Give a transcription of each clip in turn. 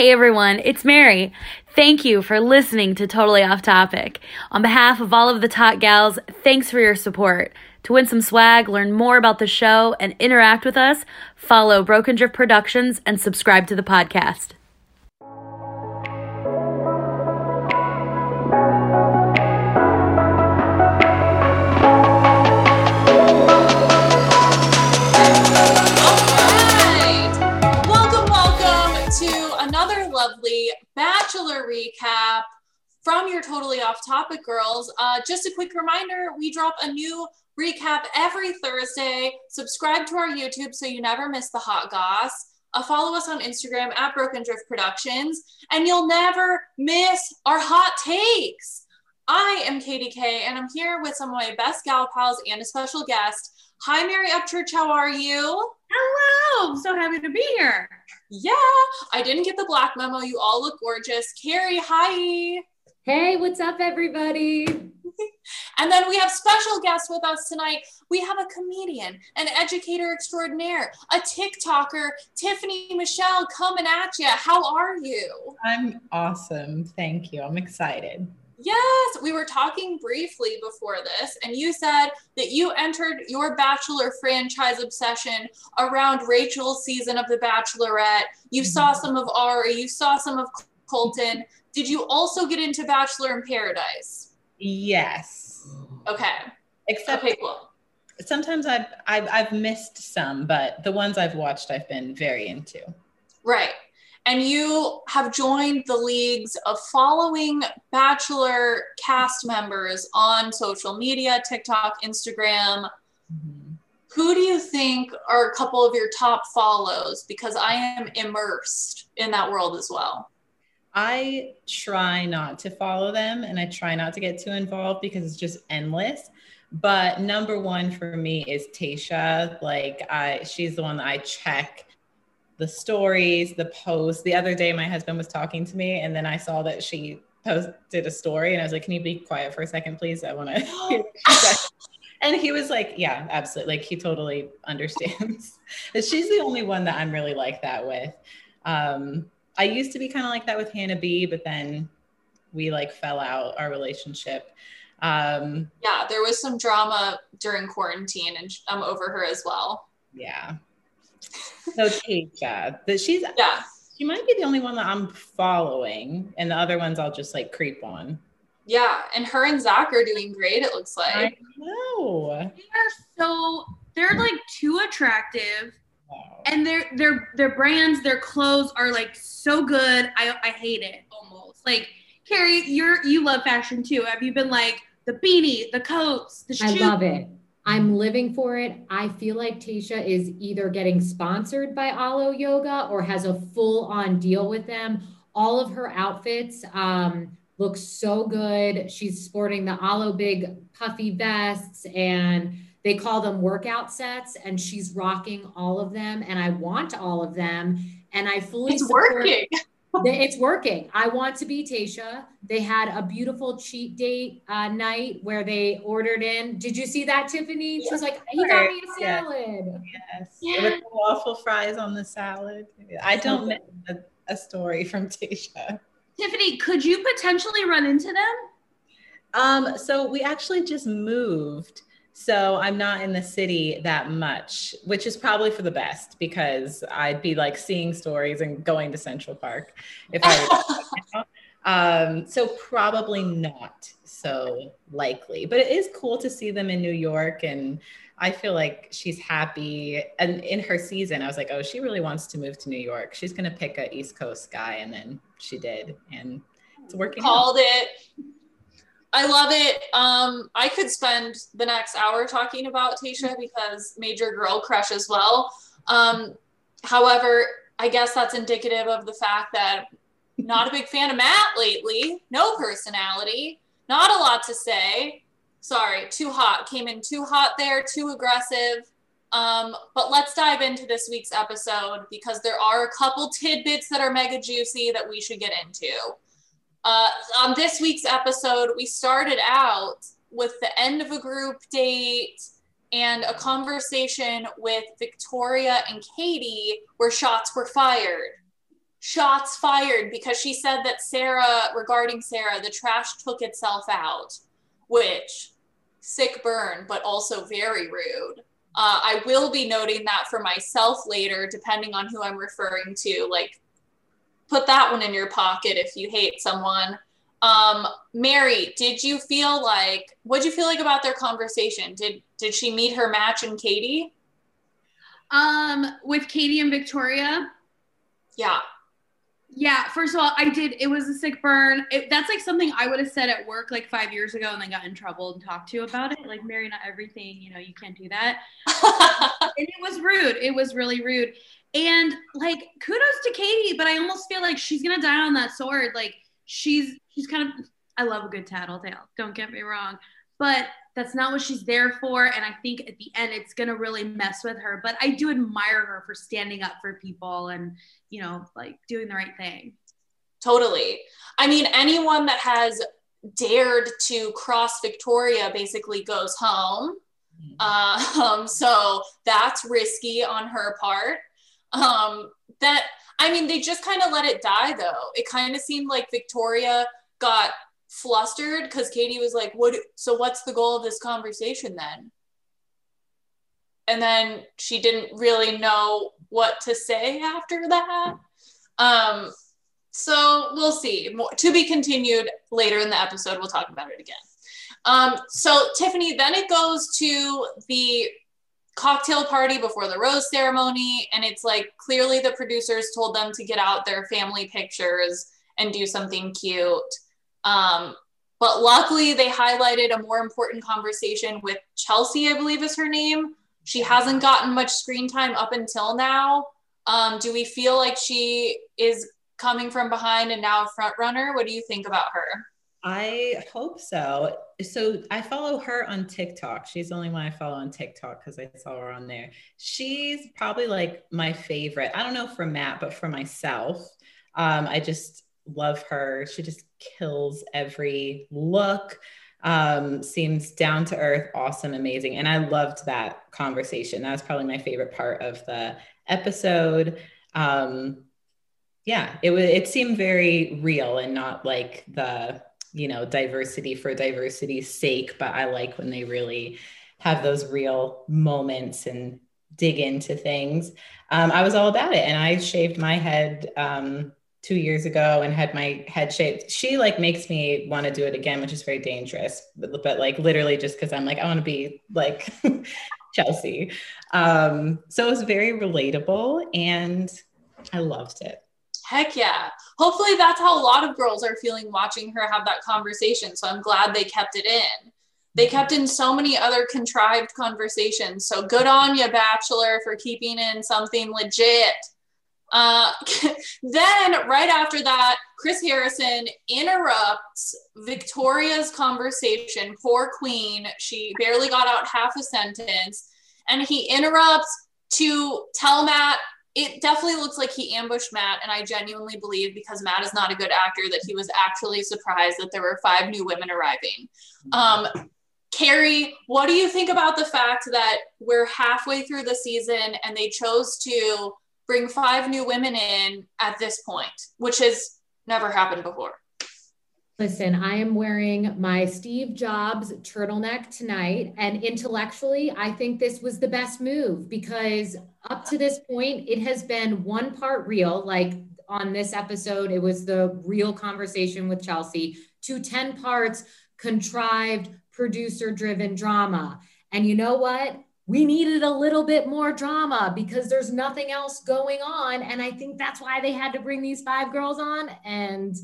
Hey everyone, it's Mary. Thank you for listening to Totally Off Topic. On behalf of all of the Tot Gals, thanks for your support. To win some swag, learn more about the show, and interact with us, follow Broken Drift Productions and subscribe to the podcast. Bachelor recap from your Totally Off Topic girls. Uh, just a quick reminder we drop a new recap every Thursday. Subscribe to our YouTube so you never miss the hot goss. Uh, follow us on Instagram at Broken Drift Productions, and you'll never miss our hot takes. I am Katie K, and I'm here with some of my best gal pals and a special guest. Hi, Mary Upchurch. How are you? Hello, so happy to be here. Yeah, I didn't get the black memo. You all look gorgeous. Carrie, hi. Hey, what's up, everybody? And then we have special guests with us tonight. We have a comedian, an educator extraordinaire, a TikToker, Tiffany Michelle coming at you. How are you? I'm awesome. Thank you. I'm excited. Yes, we were talking briefly before this, and you said that you entered your Bachelor franchise obsession around Rachel's season of The Bachelorette. You saw mm-hmm. some of Ari, you saw some of Colton. Did you also get into Bachelor in Paradise? Yes. Okay. Except Okay, cool. sometimes I've, I've I've missed some, but the ones I've watched I've been very into. Right. And you have joined the leagues of following Bachelor cast members on social media, TikTok, Instagram. Mhm. Who do you think are a couple of your top follows? Because I am immersed in that world as well. I try not to follow them and I try not to get too involved because it's just endless. But number one for me is Tayshia. Like I she's the one that I check the stories, the posts. The other day my husband was talking to me and then I saw that she posted a story and I was like, Can you be quiet for a second, please? I want to hear what she said. And he was like, Yeah, absolutely. Like he totally understands. She's the only one that I'm really like that with. Um, I used to be kind of like that with Hannah B, but then we like fell out our relationship. Um, Yeah, there was some drama during quarantine, and I'm over her as well. yeah. So Tayshia, but she's Yeah. she might be the only one that I'm following, and the other ones I'll just like creep on. Yeah. And her and Zac are doing great, it looks like. I know. They are so they're like too attractive, Wow. and their their their brands, their clothes are like so good. I I hate it almost. Like Carrie, you're you love fashion too. Have you been like the beanie, the coats, the shoes? I shoes? love it. I'm living for it. I feel like Tayshia is either getting sponsored by Alo Yoga or has a full on deal with them. All of her outfits um, look so good. She's sporting the Alo big puffy vests and they call them workout sets, and she's rocking all of them. And I want all of them. And I fully It's support- working. They- It's working. I want to be Tayshia. They had a beautiful cheat date uh, night where they ordered in. Did you see that, Tiffany? She was like, "He got me a salad." Yes. Yeah. With the waffle fries on the salad. I don't miss a, a story from Tayshia. Tiffany, could you potentially run into them? Um, so we actually just moved. So I'm not in the city that much, which is probably for the best because I'd be like seeing stories and going to Central Park if I um so probably not so likely. But it is cool to see them in New York and I feel like she's happy and in her season I was like, "Oh, she really wants to move to New York. She's going to pick a East Coast guy." And then she did and it's working out. Called it. I love it. Um, I could spend the next hour talking about Tayshia because major girl crush as well. Um, however, I guess that's indicative of the fact that not a big fan of Matt lately. No personality. Not a lot to say. Sorry, too hot. Came in too hot there, too aggressive. Um, but let's dive into this week's episode because there are a couple tidbits that are mega juicy that we should get into. Uh, on this week's episode, we started out with the end of a group date and a conversation with Victoria and Katie where shots were fired. shots fired because she said that Sarah, regarding Sarah, the trash took itself out, which sick burn, but also very rude. Uh, I will be noting that for myself later, depending on who I'm referring to. Like, put that one in your pocket if you hate someone. Um, Mary, did you feel like what'd you feel like about their conversation? Did did she meet her match in Katie? Um, with Katie and Victoria. Yeah. Yeah, first of all, I did. It was a sick burn. It, that's like something I would have said at work like five years ago and then got in trouble and talked to about it. Like, Mary, not everything, you know, you can't do that. and it was rude. It was really rude. And like, kudos to Katie, but I almost feel like she's gonna die on that sword. Like, she's she's kind of. I love a good tattletale. Don't get me wrong, but that's not what she's there for. And I think at the end, it's gonna really mess with her. But I do admire her for standing up for people and you know, like doing the right thing. Totally. I mean, anyone that has dared to cross Victoria basically goes home. Uh, um, so that's risky on her part. Um, that I mean, they just kind of let it die though. It kind of seemed like Victoria got flustered because Katie was like, "What? So what's the goal of this conversation then?" And then she didn't really know what to say after that. Um, so we'll see. More, to be continued later in the episode. We'll talk about it again. Um, so Tiffany, then it goes to the cocktail party before the rose ceremony, and it's like clearly the producers told them to get out their family pictures and do something cute. Um, but luckily, they highlighted a more important conversation with Chelsea, I believe is her name, she hasn't gotten much screen time up until now. Um, do we feel like she is coming from behind and now a front runner? What do you think about her? I hope so. So I follow her on TikTok. She's the only one I follow on TikTok because I saw her on there. She's probably like my favorite. I don't know for Matt, but for myself, um, I just love her. She just kills every look um, seems down to earth, awesome, amazing. And I loved that conversation. That was probably my favorite part of the episode. Um, yeah, it was, it seemed very real and not like the, you know, diversity for diversity's sake, but I like when they really have those real moments and dig into things. Um, I was all about it. And I shaved my head um, two years ago and had my head shaved. She like makes me want to do it again, which is very dangerous. But, but like literally just because I'm like, I want to be like Chelsea. Um, so it was very relatable and I loved it. Heck yeah. Hopefully that's how a lot of girls are feeling watching her have that conversation. So I'm glad they kept it in. They mm-hmm. kept in so many other contrived conversations. So good on you, Bachelor, for keeping in something legit. Uh, then, right after that, Chris Harrison interrupts Victoria's conversation. Poor Queen. She barely got out half a sentence. And he interrupts to tell Matt, it definitely looks like he ambushed Matt. And I genuinely believe, because Matt is not a good actor, that he was actually surprised that there were five new women arriving. Um, Carrie, what do you think about the fact that we're halfway through the season and they chose to bring five new women in at this point, which has never happened before. Listen, I am wearing my Steve Jobs turtleneck tonight. And intellectually, I think this was the best move because up to this point, it has been one part real. Like on this episode, it was the real conversation with Chelsea, to 10 parts contrived, producer driven drama. And you know what? we needed a little bit more drama because there's nothing else going on. And I think that's why they had to bring these five girls on. And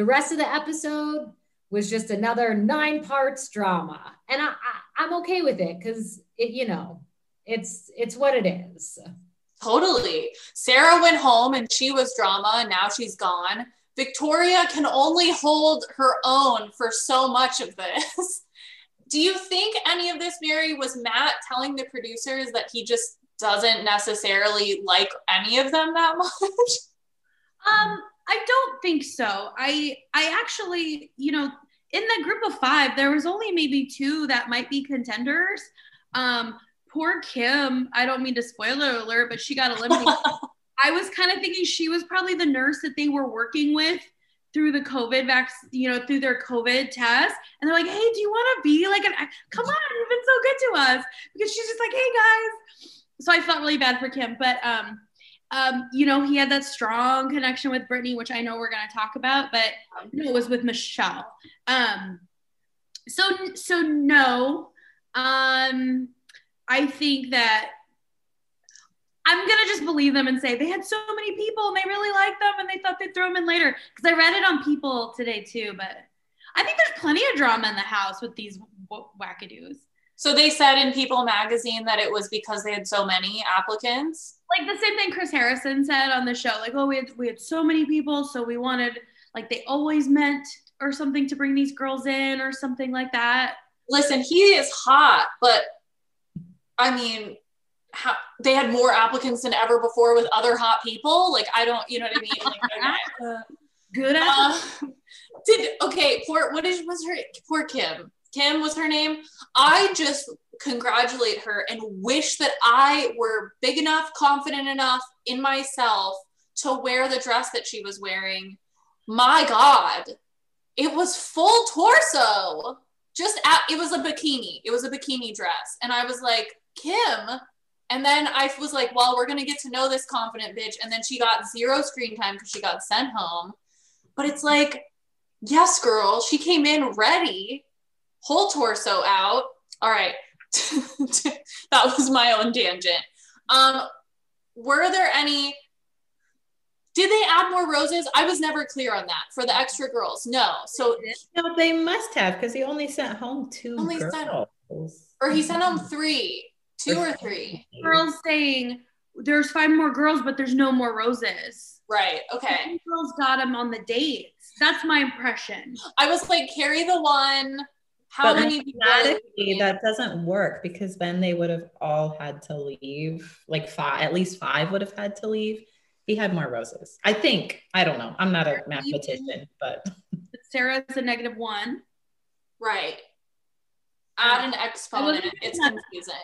the rest of the episode was just another nine parts drama. And I, I, am okay with it because it, you know, it's it's what it is. Totally. Sarah went home and she was drama and now she's gone. Victoria can only hold her own for so much of this. do you think any of this, Mary, was Matt telling the producers that he just doesn't necessarily like any of them that much? Um, I don't think so. I I actually, you know, in the group of five, there was only maybe two that might be contenders. Um, poor Kim, I don't mean to spoiler alert, but she got eliminated. I was kind of thinking she was probably the nurse that they were working with through the COVID vaccine, you know, through their COVID test. And they're like, hey, do you want to be like an, come on, you've been so good to us. Because she's just like, hey guys. So I felt really bad for Kim. But, um, um, you know, he had that strong connection with Brittany, which I know we're going to talk about, but no, it was with Michelle. Um, so, so no, um, I think that I'm gonna just believe them and say they had so many people and they really liked them and they thought they'd throw them in later. Because I read it on People today too, but I think there's plenty of drama in the house with these wackadoos. So they said in People magazine that it was because they had so many applicants. Like the same thing Chris Harrison said on the show. Like, oh, we had we had so many people, so we wanted like they always meant or something to bring these girls in or something like that. Listen, he is hot, but I mean, how, they had more applicants than ever before with other hot people. Like, I don't, you know what I mean? Like, uh, Good. Uh, did okay. Poor what is was her poor Kim? Kim was her name. I just congratulate her and wish that I were big enough, confident enough in myself to wear the dress that she was wearing. My God, it was full torso. Just at, it was a bikini. It was a bikini dress, and I was like, Kim, and then I was like, well, we're going to get to know this confident bitch. And then she got zero screen time because she got sent home. But it's like, yes, girl, she came in ready, whole torso out. All right. that was my own tangent. Um, were there any did they add more roses? I was never clear on that for the extra girls. No. So no, they must have because he only sent home two only girls. Sent, or he sent home three. Two or three. Girls saying there's five more girls, but there's no more roses. Right. Okay. girls got them on the dates. That's my impression. I was like, carry the one. How but many people? That doesn't work because then they would have all had to leave. Like five, at least five would have had to leave. He had more roses. I think. I don't know. I'm not a mathematician, but Sarah's a negative one. Right. Add an exponent. It's confusing.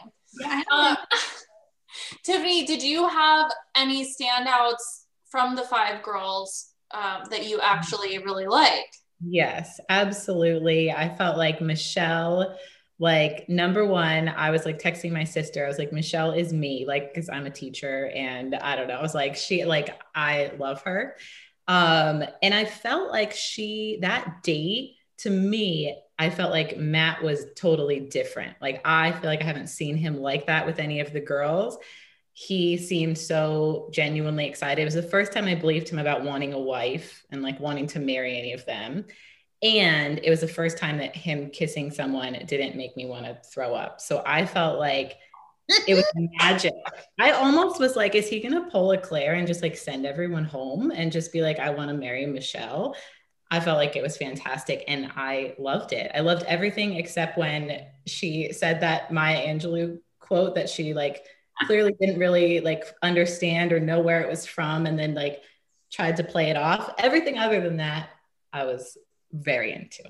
Yeah. Uh, Tiffany, did you have any standouts from the five girls um, that you actually really like? Yes, absolutely. I felt like Michelle, like number one, I was like texting my sister. I was like, Michelle is me, like, because I'm a teacher and I don't know. I was like, she, like, I love her. Um, and I felt like she, that date to me, I felt like Matt was totally different. Like I feel like I haven't seen him like that with any of the girls. He seemed so genuinely excited. It was the first time I believed him about wanting a wife and like wanting to marry any of them. And it was the first time that him kissing someone didn't make me want to throw up. So I felt like it was magic. I almost was like, is he gonna pull a Claire and just like send everyone home and just be like, I want to marry Michelle? I felt like it was fantastic and I loved it. I loved everything except when she said that Maya Angelou quote that she like clearly didn't really like understand or know where it was from and then like tried to play it off. Everything other than that, I was very into.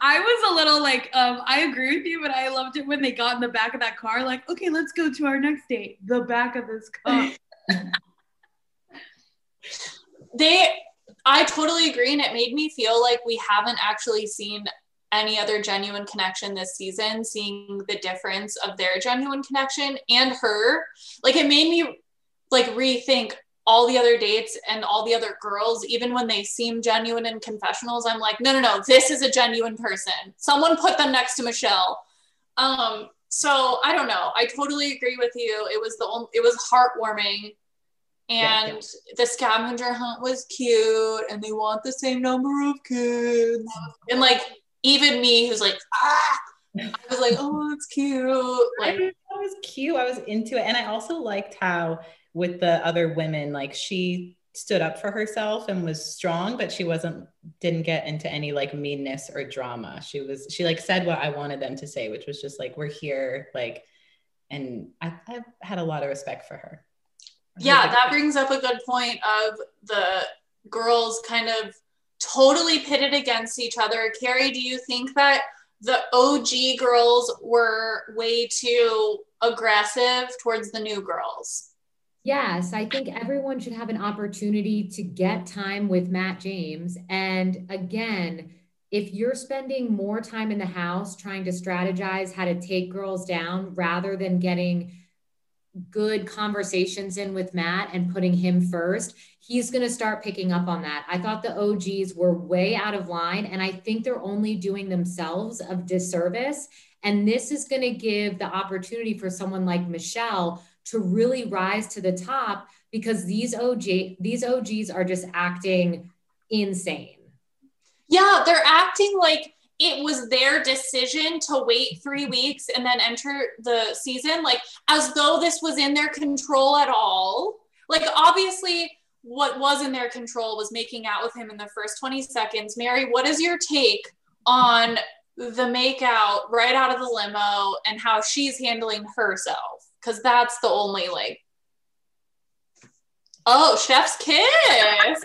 I was a little like, um, I agree with you, but I loved it when they got in the back of that car, like, okay, let's go to our next date, the back of this car. they I totally agree. And it made me feel like we haven't actually seen any other genuine connection this season, seeing the difference of their genuine connection and her. Like it made me like rethink all the other dates and all the other girls, even when they seem genuine in confessionals, I'm like, no, no, no, this is a genuine person. Someone put them next to Michelle. Um, so I don't know. I totally agree with you. It was the only, it was heartwarming and yeah, yeah. the scavenger hunt was cute and they want the same number of kids and like even me who's like ah! I was like oh it's cute. Like it was cute. I was into it. And I also liked how with the other women like she stood up for herself and was strong but she wasn't didn't get into any like meanness or drama. She was she like said what I wanted them to say which was just like we're here like and I, I had a lot of respect for her. Yeah, that brings up a good point of the girls kind of totally pitted against each other. Carrie, do you think that the OG girls were way too aggressive towards the new girls? Yes, I think everyone should have an opportunity to get time with Matt James. And again, if you're spending more time in the house trying to strategize how to take girls down rather than getting good conversations in with Matt and putting him first, he's going to start picking up on that. I thought the OGs were way out of line, and I think they're only doing themselves a disservice. And this is going to give the opportunity for someone like Michelle to really rise to the top because these OG these OGs are just acting insane. Yeah, they're acting like it was their decision to wait three weeks and then enter the season, like as though this was in their control at all. Like, obviously, what was in their control was making out with him in the first 20 seconds. Mary, what is your take on the makeout right out of the limo and how she's handling herself? Because that's the only, like, oh, chef's kiss.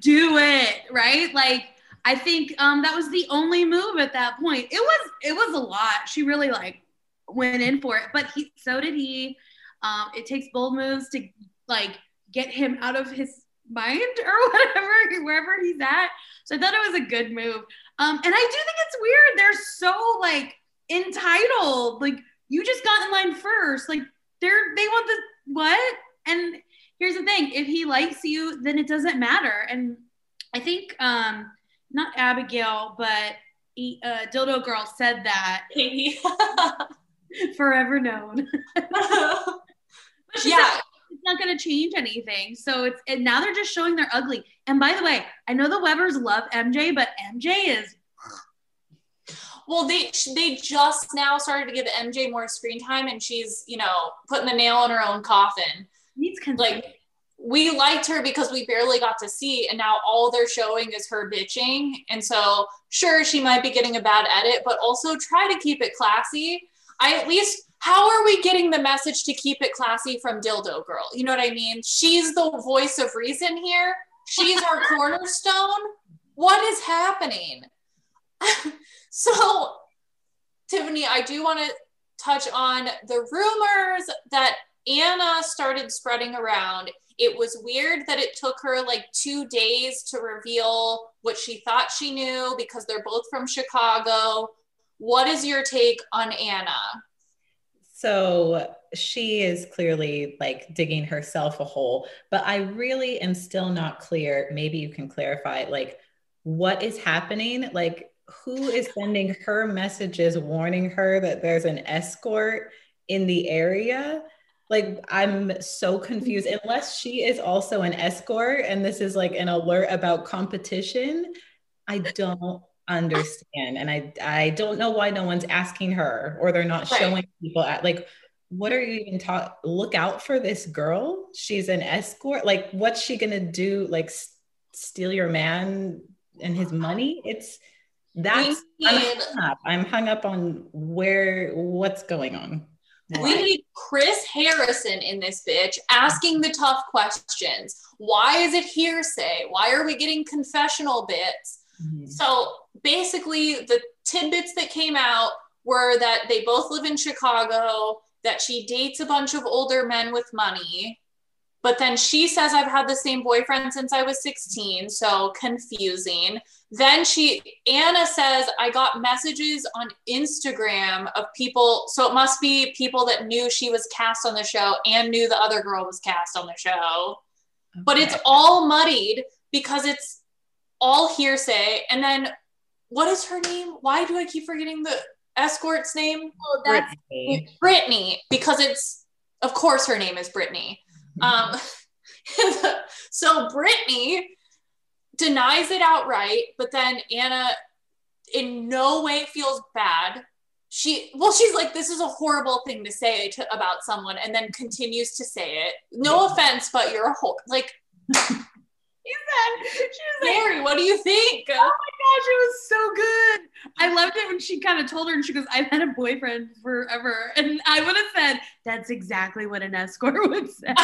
Do it, right? Like, I think um, that was the only move at that point. It was it was a lot. She really like went in for it, but he so did he. Um, it takes bold moves to like get him out of his mind or whatever wherever he's at. So I thought it was a good move. Um, and I do think it's weird. They're so like entitled. Like you just got in line first. Like they're they want the what? And here's the thing: if he likes you, then it doesn't matter. And I think um not Abigail, but uh, Dildo Girl said that. Forever known. yeah. Said, not going to change anything. So it's and now they're just showing they're ugly. And by the way, I know the Webbers love MJ, but MJ is. Well, they they just now started to give MJ more screen time, and she's you know putting the nail in her own coffin. Needs like we liked her because we barely got to see and now all they're showing is her bitching and so sure she might be getting a bad edit but also try to keep it classy i at least how are we getting the message to keep it classy from dildo girl? You know what i mean? She's the voice of reason here. She's our cornerstone. What is happening? So tiffany i do want to touch on the rumors that anna started spreading around. It was weird that it took her like two days to reveal what she thought she knew because they're both from Chicago. What is your take on Anna? So she is clearly like digging herself a hole, but I really am still not clear. Maybe you can clarify like what is happening? Like, who is sending her messages warning her that there's an escort in the area? like i'm so confused unless she is also an escort and this is like an alert about competition i don't understand and i i don't know why no one's asking her or they're not right. showing people at like what are you even taught look out for this girl she's an escort like what's she gonna do like s- steal your man and his money it's that's I'm hung, up. I'm hung up on where what's going on we need Chris Harrison in this bitch asking the tough questions. Why is it hearsay? Why are we getting confessional bits? Mm-hmm. So basically, the tidbits that came out were that they both live in Chicago, that she dates a bunch of older men with money. But then she says, I've had the same boyfriend since I was 16. So confusing. Then she, Anna says, I got messages on Instagram of people. So it must be people that knew she was cast on the show and knew the other girl was cast on the show. Okay. But it's all muddied because it's all hearsay. And then what is her name? Why do I keep forgetting the escort's name? Oh, that's Brittany. Brittany, because it's, of course, her name is Brittany. Um, so Brittany denies it outright, but then Anna in no way feels bad. She well, she's like, this is a horrible thing to say to, about someone, and then continues to say it. No offense, but you're a whole Like He said, she was like, Mary, what do you think? Oh my gosh, it was so good. I loved it when she kind of told her and she goes, I've had a boyfriend forever. And I would have said, that's exactly what an escort would say.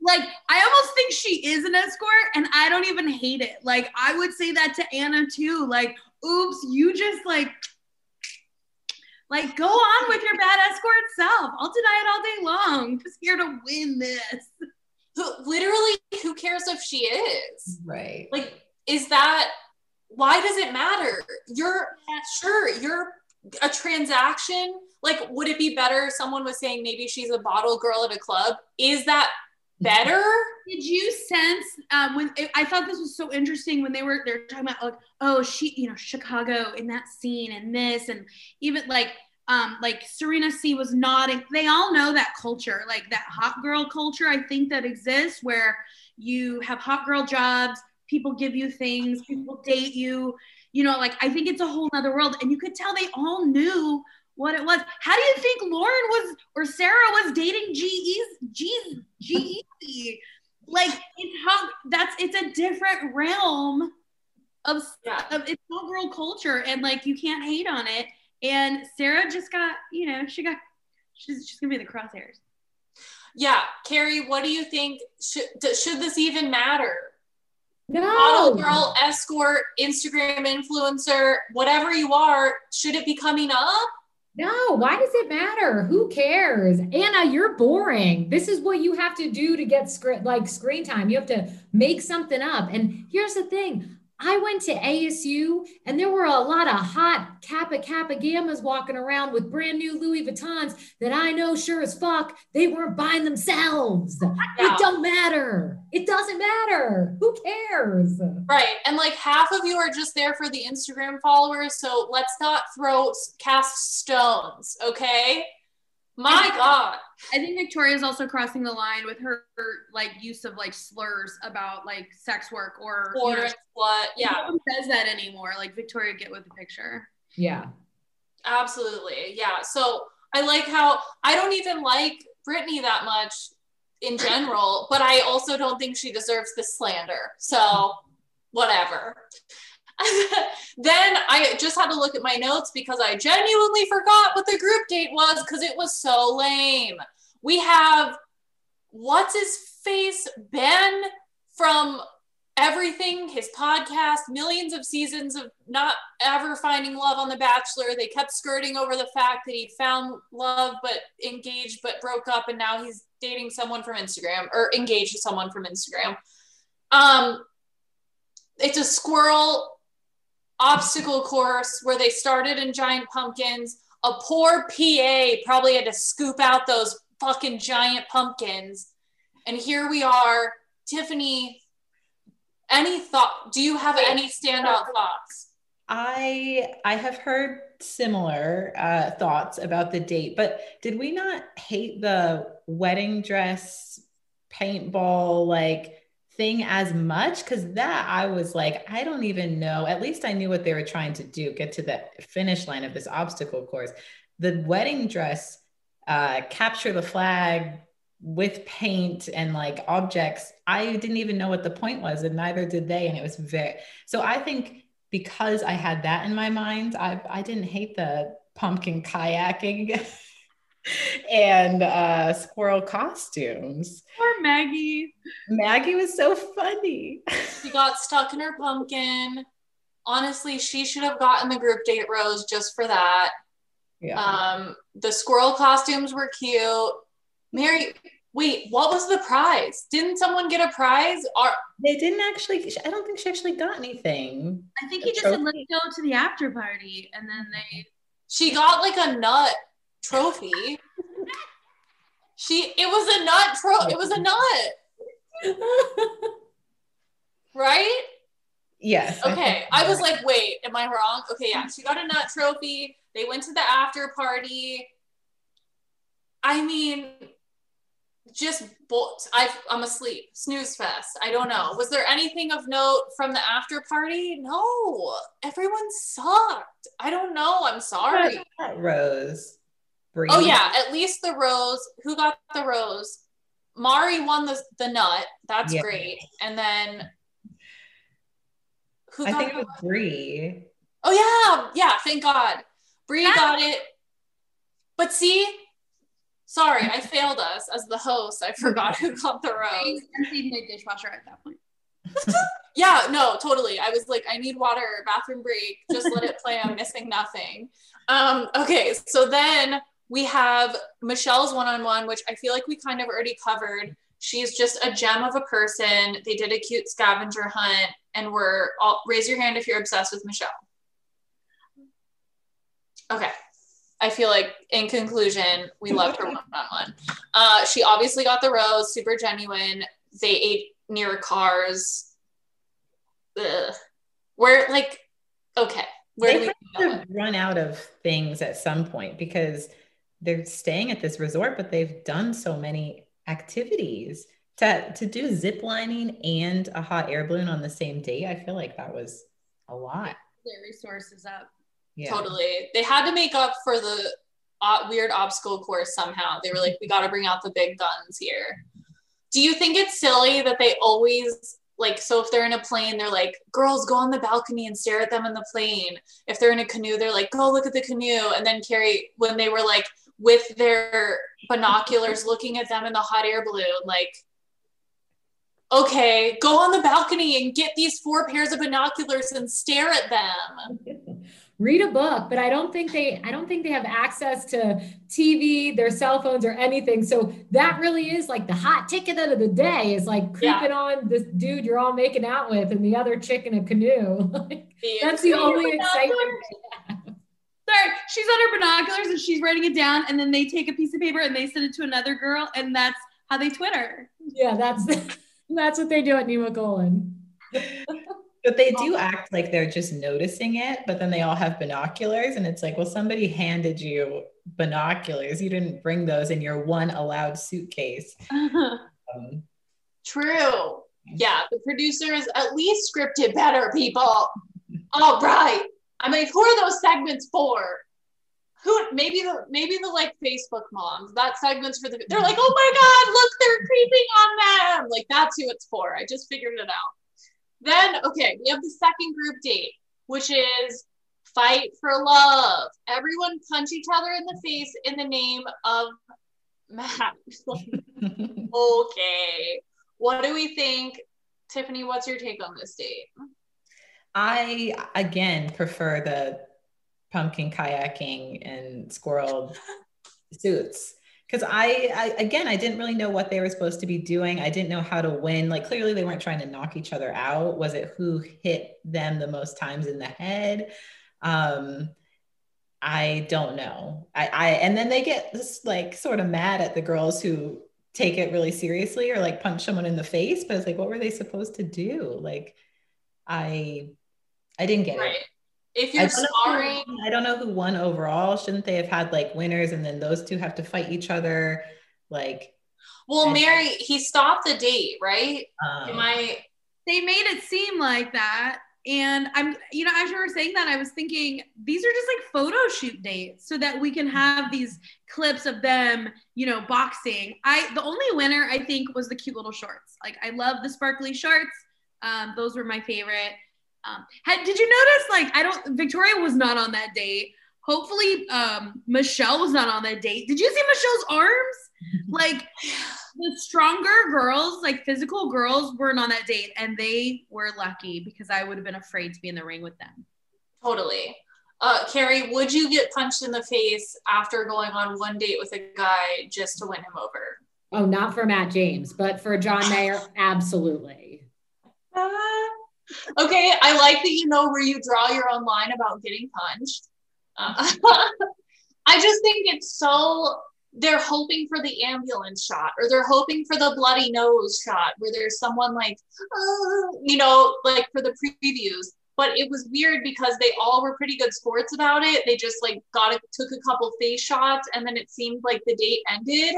like I almost think she is an escort and I don't even hate it. Like I would say that to Anna too. Like, oops, you just like Like, go on with your bad escort self. I'll deny it all day long. I'm just here to win this. Who, literally, who cares if she is? Right. Like, is that why does it matter? You're sure you're a transaction. Like, would it be better if someone was saying maybe she's a bottle girl at a club? Is that better? Did you sense um, when I thought this was so interesting when they were they're talking about like oh she you know Chicago in that scene and this and even like um like Serena C was nodding. They all know that culture like that hot girl culture. I think that exists where you have hot girl jobs, people give you things, people date you. You know, like I think it's a whole other world, and you could tell they all knew what it was. How do you think Lauren was or Sarah was dating G-Eazy? G G like it's how that's it's a different realm of, Yeah. of it's all girl culture and like you can't hate on it. And Sarah just got, you know, she got she's she's gonna be in the crosshairs. Yeah, Carrie, what do you think? Should should this even matter? No. Model No. girl, escort, Instagram influencer, whatever you are, should it be coming up? No, why does it matter? Who cares? Anna, you're boring. This is what you have to do to get screen like screen time. You have to make something up. And here's the thing. I went to ASU and there were a lot of hot Kappa Kappa Gammas walking around with brand new Louis Vuittons that I know sure as fuck they weren't buying themselves. It don't matter. It doesn't matter. Who cares? Right. And like half of you are just there for the Instagram followers. So let's not throw cast stones, okay? My God. I think Victoria is also crossing the line with her, her, like use of like slurs about like sex work or you know, what? no Yeah, one says that anymore. Like Victoria, get with the picture. Yeah. absolutely. Yeah. So I like how I don't even like Brittany that much in general, but I also don't think she deserves the slander. So whatever. then I just had to look at my notes because I genuinely forgot what the group date was because it was so lame. We have what's his face Ben from everything, his podcast, millions of seasons of not ever finding love on The Bachelor. They kept skirting over the fact that he'd found love but engaged but broke up and now he's dating someone from Instagram or engaged to someone from Instagram. Um it's a squirrel obstacle course where they started in giant pumpkins. A poor PA probably had to scoop out those fucking giant pumpkins. And here we are. Tiffany, any thought? Do you have any standout thoughts? I I have heard similar uh, thoughts about the date, but did we not hate the wedding dress paintball like thing as much? Because that I was like, I don't even know. At least I knew what they were trying to do, get to the finish line of this obstacle course. The wedding dress, uh, capture the flag with paint and like objects. I didn't even know what the point was, and neither did they. And it was very so. I think because I had that in my mind, I, I didn't hate the pumpkin kayaking and uh, squirrel costumes. Poor Maggie. Maggie was so funny. She got stuck in her pumpkin. Honestly, she should have gotten the group date rose just for that. Yeah. Um, the squirrel costumes were cute. Mary, wait, what was the prize? Didn't someone get a prize? Are they didn't actually, I don't think she actually got anything. I think he just said, let's go to the after party. And then they, she got like a nut trophy. she it was a nut tro it was a nut, right? Yes. Okay. think- I was like, wait, am I wrong? Okay, yeah. She got a nut trophy. They went to the after party. I mean, just bolt. I I'm asleep. Snooze fest. I don't know. Was there anything of note from the after party? No. Everyone sucked. I don't know. I'm sorry. Rose. Bree. Oh yeah, at least the rose. Who got the rose? Mari won the the nut. That's Yeah. great. And then who I got think it the- was Bree. Oh yeah, yeah, thank God. Bree got it. But see, sorry, I failed us as the host. I forgot who got the they rose. emptied my dishwasher at that point. yeah, no, totally. I was like, I need water, bathroom break, just let it play. I'm missing nothing. Um, okay, so then we have Michelle's one on one, which I feel like we kind of already covered. She's just a gem of a person. They did a cute scavenger hunt, and we're all raise your hand if you're obsessed with Michelle. Okay. I feel like in conclusion, we loved her one on one. Uh, she obviously got the rose, super genuine. They ate near cars. Ugh. We're like, okay, where they do we have to run out of things at some point because they're staying at this resort, but they've done so many activities to to do zip lining and a hot air balloon on the same day. I feel like that was a lot. Their resources up. Yeah. Totally. They had to make up for the uh, weird obstacle course somehow. They were like, we got to bring out the big guns here. Do you think it's silly that they always like so if they're in a plane they're like girls go on the balcony and stare at them in the plane if they're in a canoe they're like go look at the canoe and then carrie when they were like with their binoculars looking at them in the hot air balloon like okay go on the balcony and get these four pairs of binoculars and stare at them. Read a book but i don't think they i don't think they have access to tv their cell phones or anything. So that really is like the hot ticket of the day is like creeping Yeah. on this dude you're all making out with and the other chick in a canoe. Like, that's the only excitement Sorry, she's on her binoculars and she's writing it down, and then they take a piece of paper and they send it to another girl, and that's how they Twitter. yeah that's that's what they do at Nemacolin. But they do act like they're just noticing it, but then they all have binoculars, and it's like, well, somebody handed you binoculars. You didn't bring those in your one allowed suitcase. Um, True. Yeah, the producers at least scripted better, people. All right. I mean, who are those segments for? Who maybe the maybe the like Facebook moms. That segment's for the they're like, oh my god, look, they're creeping on them. Like that's who it's for. I just figured it out. Then okay, we have the second group date, which is fight for love. Everyone punch each other in the face in the name of Matt. okay. What do we think? Tiffany, what's your take on this date? I again prefer the pumpkin kayaking and squirrel suits because I, I again I didn't really know what they were supposed to be doing. I didn't know how to win. Like clearly they weren't trying to knock each other out. Was it who hit them the most times in the head? Um, I don't know. I, I and then they get this like sort of mad at the girls who take it really seriously or like punch someone in the face. But it's like, what were they supposed to do? Like, I I didn't get Right. it. If you're don't, know who. I don't know who won overall. Shouldn't they have had like winners and then those two have to fight each other? Like, well, I- Mary, he stopped the date, right? um, Am I? they made it seem like that. And I'm, you know, as you were saying that, I was thinking these are just like photo shoot dates so that we can have these clips of them, you know, boxing. I, the only winner I think was the cute little shorts. Like, I love the sparkly shorts. Um, those were my favorite. Um, had, did you notice, like, I don't, Victoria was not on that date. Hopefully, um, Michelle was not on that date. Did you see Michelle's arms? Like, the stronger girls, like physical girls, weren't on that date, and they were lucky because I would have been afraid to be in the ring with them. Totally. Uh, Carrie, would you get punched in the face after going on one date with a guy just to win him over? Oh, not for Matt James, but for John Mayer, absolutely. okay, I like that you know where you draw your own line about getting punched. Uh, I just think it's so they're hoping for the ambulance shot or they're hoping for the bloody nose shot where there's someone like, "Uh," you know, like for the previews. But it was weird because they all were pretty good sports about it. They just like got a, took a couple face shots and then it seemed like the date ended.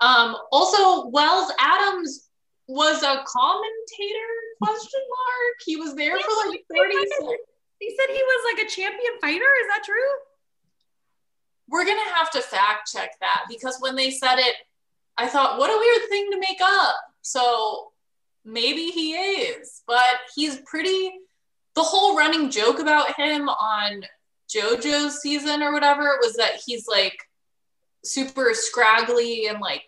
Um, also, Wells Adams was a commentator question mark he was there for like 30 seconds He said he was like a champion fighter. Is that true? we're gonna have to fact check that because when they said it i thought what a weird thing to make up so maybe he is but he's pretty the whole running joke about him on jojo's season or whatever was that he's like super scraggly and like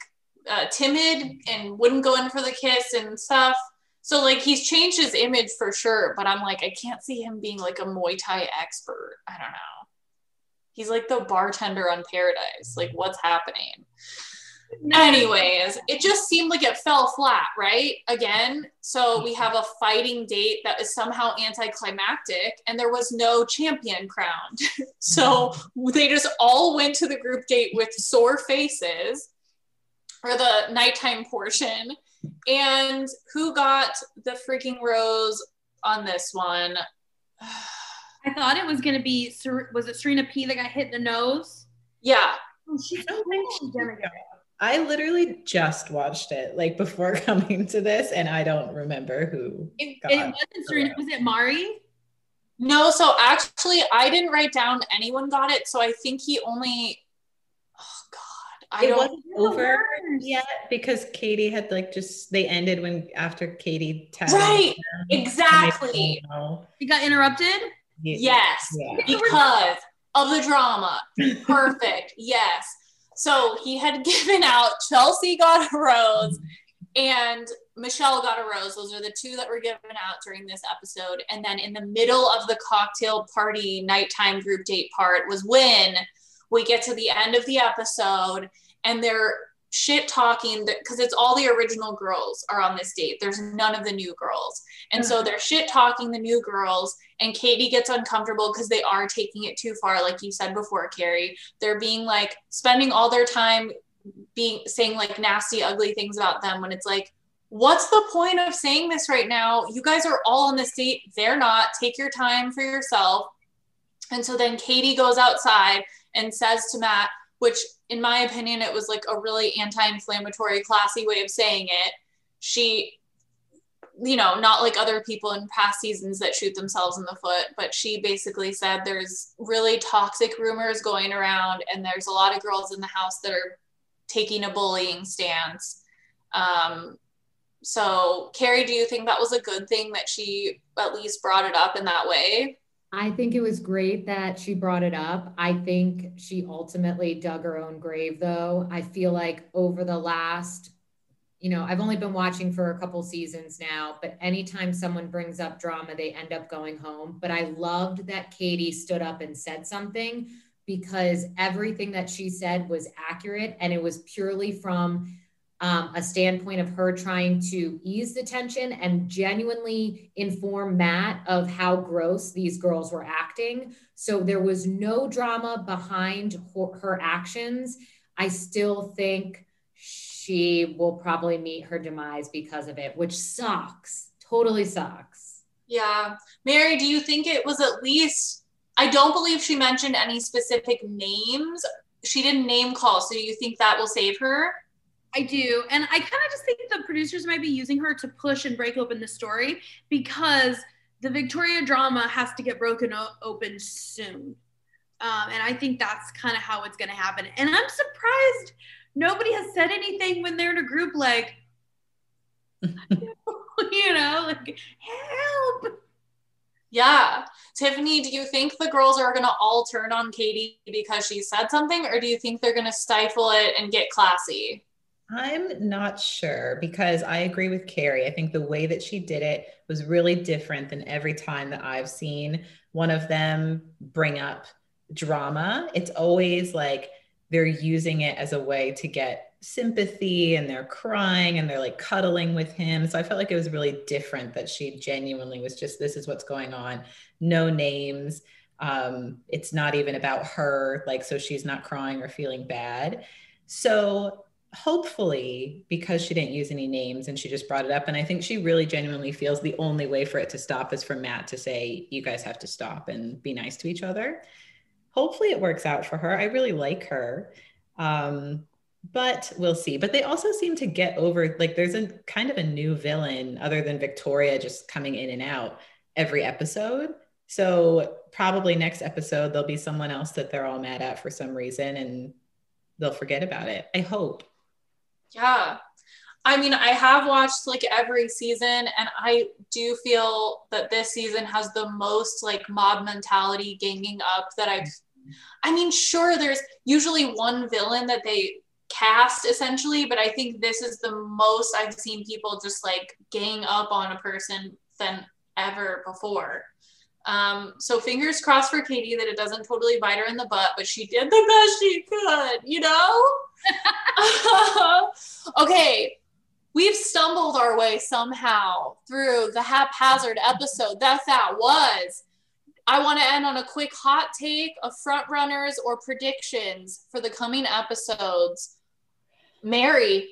uh, timid and wouldn't go in for the kiss and stuff So like he's changed his image for sure, but I'm like I can't see him being like a Muay Thai expert. I don't know. He's like the bartender on Paradise. Like what's happening? Anyways, it just seemed like it fell flat, right? Again, so we have a fighting date that is somehow anticlimactic, and there was no champion crowned. so they just all went to the group date with sore faces or the nighttime portion. And who got the freaking rose on this one? I thought it was gonna be was it Serena P that got hit in the nose? Yeah. Oh, she's gonna get I literally just watched it like before coming to this, and I don't remember who. It, it wasn't Serena. Was it Mari? No, so actually, I didn't write down anyone got it. So I think he only. I it don't. wasn't over yet because Katie had like just they ended when after Katie tagged right exactly. He got interrupted. Yes, yeah. because of the drama. Perfect. yes. So he had given out Chelsea got a rose and Michelle got a rose. Those are the two that were given out during this episode. And then in the middle of the cocktail party nighttime group date part was when we get to the end of the episode and they're shit talking because it's all the original girls are on this date. There's none of the new girls. And so they're shit talking the new girls and Katie gets uncomfortable because they are taking it too far like you said before Carrie. They're being like spending all their time being saying like nasty ugly things about them when it's like what's the point of saying this right now? You guys are all on this date. They're not. Take your time for yourself. And so then Katie goes outside and says to Matt, which in my opinion, it was like a really anti-inflammatory, classy way of saying it. She, you know, not like other people in past seasons that shoot themselves in the foot, but she basically said there's really toxic rumors going around, and there's a lot of girls in the house that are taking a bullying stance. Um, so, Carrie, do you think that was a good thing that she at least brought it up in that way? I think it was great that she brought it up. I think she ultimately dug her own grave, though. I feel like over the last, you know, I've only been watching for a couple seasons now, but anytime someone brings up drama, they end up going home. But I loved that Katie stood up and said something because everything that she said was accurate and it was purely from um, a standpoint of her trying to ease the tension and genuinely inform Matt of how gross these girls were acting. So there was no drama behind her, her actions. I still think she will probably meet her demise because of it, which sucks. Totally sucks. Yeah. Mary, do you think it was at least, I don't believe she mentioned any specific names. She didn't name call. So you think that will save her? I do. And I kind of just think the producers might be using her to push and break open the story because the Victoria drama has to get broken o- open soon. Um, and I think that's kind of how it's going to happen. And I'm surprised nobody has said anything when they're in a group like, you know, like, help. Yeah. Tiffany, do you think the girls are going to all turn on Katie because she said something, or do you think they're going to stifle it and get classy? I'm not sure because I agree with Carrie. I think the way that she did it was really different than every time that I've seen one of them bring up drama. It's always like they're using it as a way to get sympathy and they're crying and they're like cuddling with him. So I felt like it was really different that she genuinely was just, this is what's going on. No names. Um, it's not even about her. Like, so she's not crying or feeling bad. So hopefully because she didn't use any names and she just brought it up and i think she really genuinely feels the only way for it to stop is for matt to say you guys have to stop and be nice to each other. Hopefully it works out for her. I really like her. Um, but we'll see. But they also seem to get over like there's a kind of a new villain other than victoria just coming in and out every episode. So probably next episode there'll be someone else that they're all mad at for some reason and they'll forget about it. I hope yeah. I mean, I have watched like every season, and I do feel that this season has the most like mob mentality ganging up that I've. I mean, sure, there's usually one villain that they cast essentially, but I think this is the most I've seen people just like gang up on a person than ever before. Um, so fingers crossed for Katie that it doesn't totally bite her in the butt, but she did the best she could, you know? okay, we've stumbled our way somehow through the haphazard episode that that was. I want to end on a quick hot take of front runners or predictions for the coming episodes. Mary,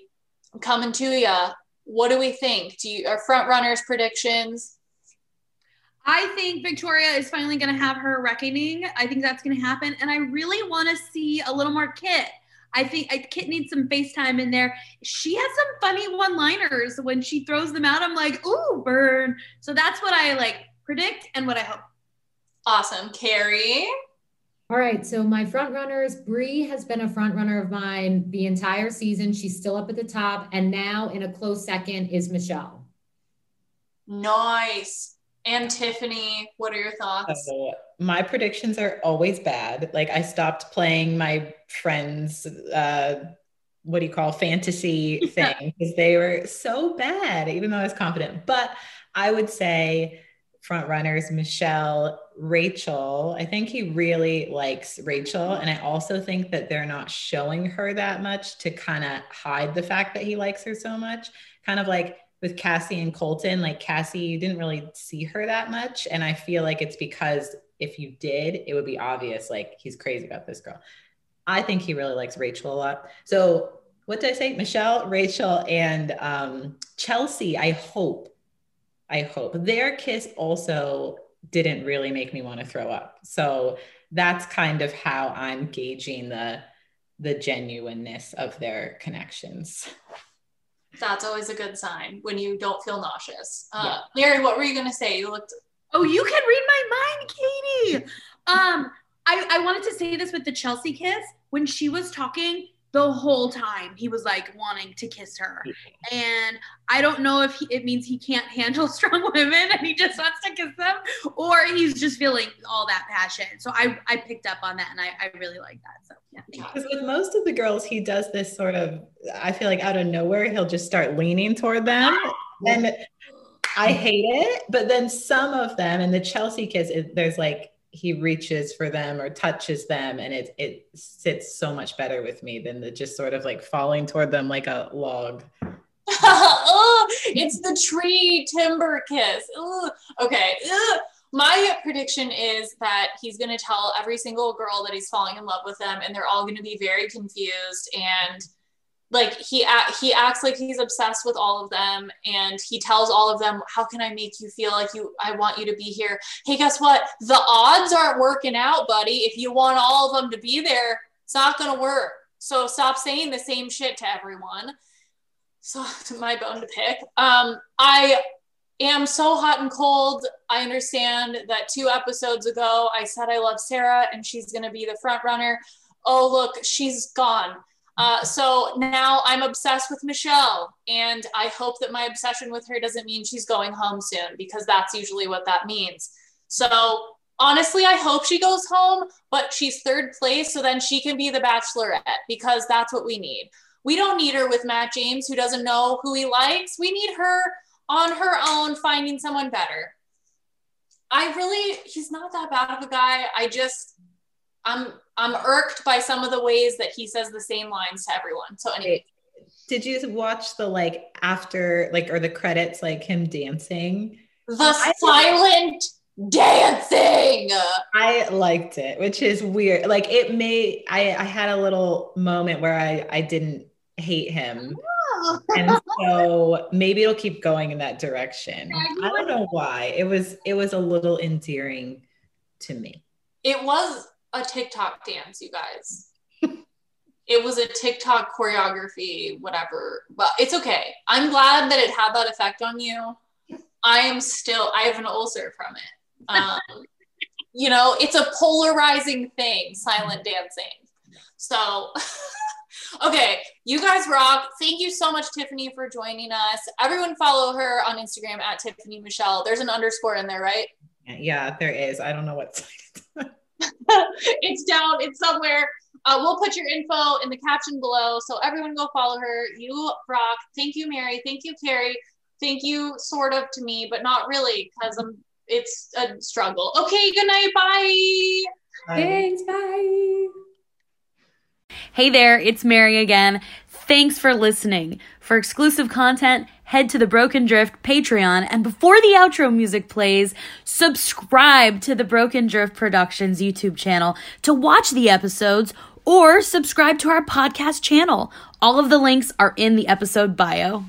coming to you. What do we think? Do you are front runners predictions? I think Victoria is finally going to have her reckoning. I think that's going to happen. And I really want to see a little more Kit. I think I, Kit needs some FaceTime in there. She has some funny one liners when she throws them out. I'm like, ooh, burn. So that's what I like predict and what I hope. Awesome. Carrie? All right, so my front runners, Bri has been a front runner of mine the entire season. She's still up at the top, and now in a close second is Michelle. Nice. And Tiffany, what are your thoughts? So my predictions are always bad. Like I stopped playing my friends uh what do you call fantasy thing because they were so bad, even though I was confident. But I would say front runners, Michelle, Rachel. I think he really likes Rachel. And I also think that they're not showing her that much to kind of hide the fact that he likes her so much. Kind of like with Cassie and Colton, like Cassie, you didn't really see her that much. And I feel like it's because if you did, it would be obvious, like he's crazy about this girl. I think he really likes Rachel a lot. So what did I say? Michelle, Rachel, and um, Chelsea, I hope, I hope their kiss also didn't really make me want to throw up. So that's kind of how I'm gauging the the genuineness of their connections. That's always a good sign when you don't feel nauseous. Uh, yeah. Mary, what were you gonna say? You looked. Oh, you can read my mind, Katie. Um, I, I wanted to say this with the Chelsea kiss when she was talking the whole time he was like wanting to kiss her. And i don't know if he, it means he can't handle strong women and he just wants to kiss them or he's just feeling all that passion. So i i picked up on that and i, I really like that. So yeah. Because with most of the girls he does this sort of i feel like out of nowhere he'll just start leaning toward them. Ah! And i hate it but then some of them and the chelsea kiss there's like he reaches for them or touches them and it it sits so much better with me than the just sort of like falling toward them like a log. Oh, it's the tree timber kiss. Okay. Ugh. my prediction is that he's going to tell every single girl that he's falling in love with them and they're all going to be very confused and like he he acts like he's obsessed with all of them and he tells all of them how can i make you feel like you i want you to be here? Hey guess what? The odds aren't working out buddy. If you want all of them to be there it's not going to work. So stop saying the same shit to everyone. So my bone to pick. Um i am so hot and cold. I understand that two episodes ago i said i love sarah and she's going to be the front runner. Oh look she's gone uh, so now I'm obsessed with Michelle, and I hope that my obsession with her doesn't mean she's going home soon because that's usually what that means. So honestly, I hope she goes home, but she's third place, so then she can be the bachelorette because that's what we need. We don't need her with Matt James, who doesn't know who he likes. We need her on her own, finding someone better. I really, he's not that bad of a guy. I just, I'm I'm irked by some of the ways that he says the same lines to everyone. So anyway. Did you watch the like after like or the credits like him dancing? The silent dancing. I liked it, which is weird. Like it may I I had a little moment where I I didn't hate him. Oh. and so maybe it'll keep going in that direction. I don't know why. It was it was a little endearing to me. It was a TikTok dance, you guys. it was a TikTok choreography, whatever. But it's okay. I'm glad that it had that effect on you. I am still, I have an ulcer from it. Um, you know, it's a polarizing thing, silent dancing. So, okay, you guys rock. Thank you so much, Tiffany, for joining us. Everyone follow her on Instagram at Tiffany Michelle. There's an underscore in there, right? Yeah, there is. I don't know what it's down. It's somewhere. Uh, we'll put your info in the caption below. So everyone go follow her. You rock. Thank you, Mary. Thank you, Carrie. Thank you, sort of to me, but not really because I'm. It's a struggle. Okay. Good night. Bye. Thanks. Bye. Hey there, it's Mary again. Thanks for listening. For exclusive content, head to the Broken Drift Patreon, and before the outro music plays, subscribe to the Broken Drift Productions YouTube channel to watch the episodes or subscribe to our podcast channel. All of the links are in the episode bio.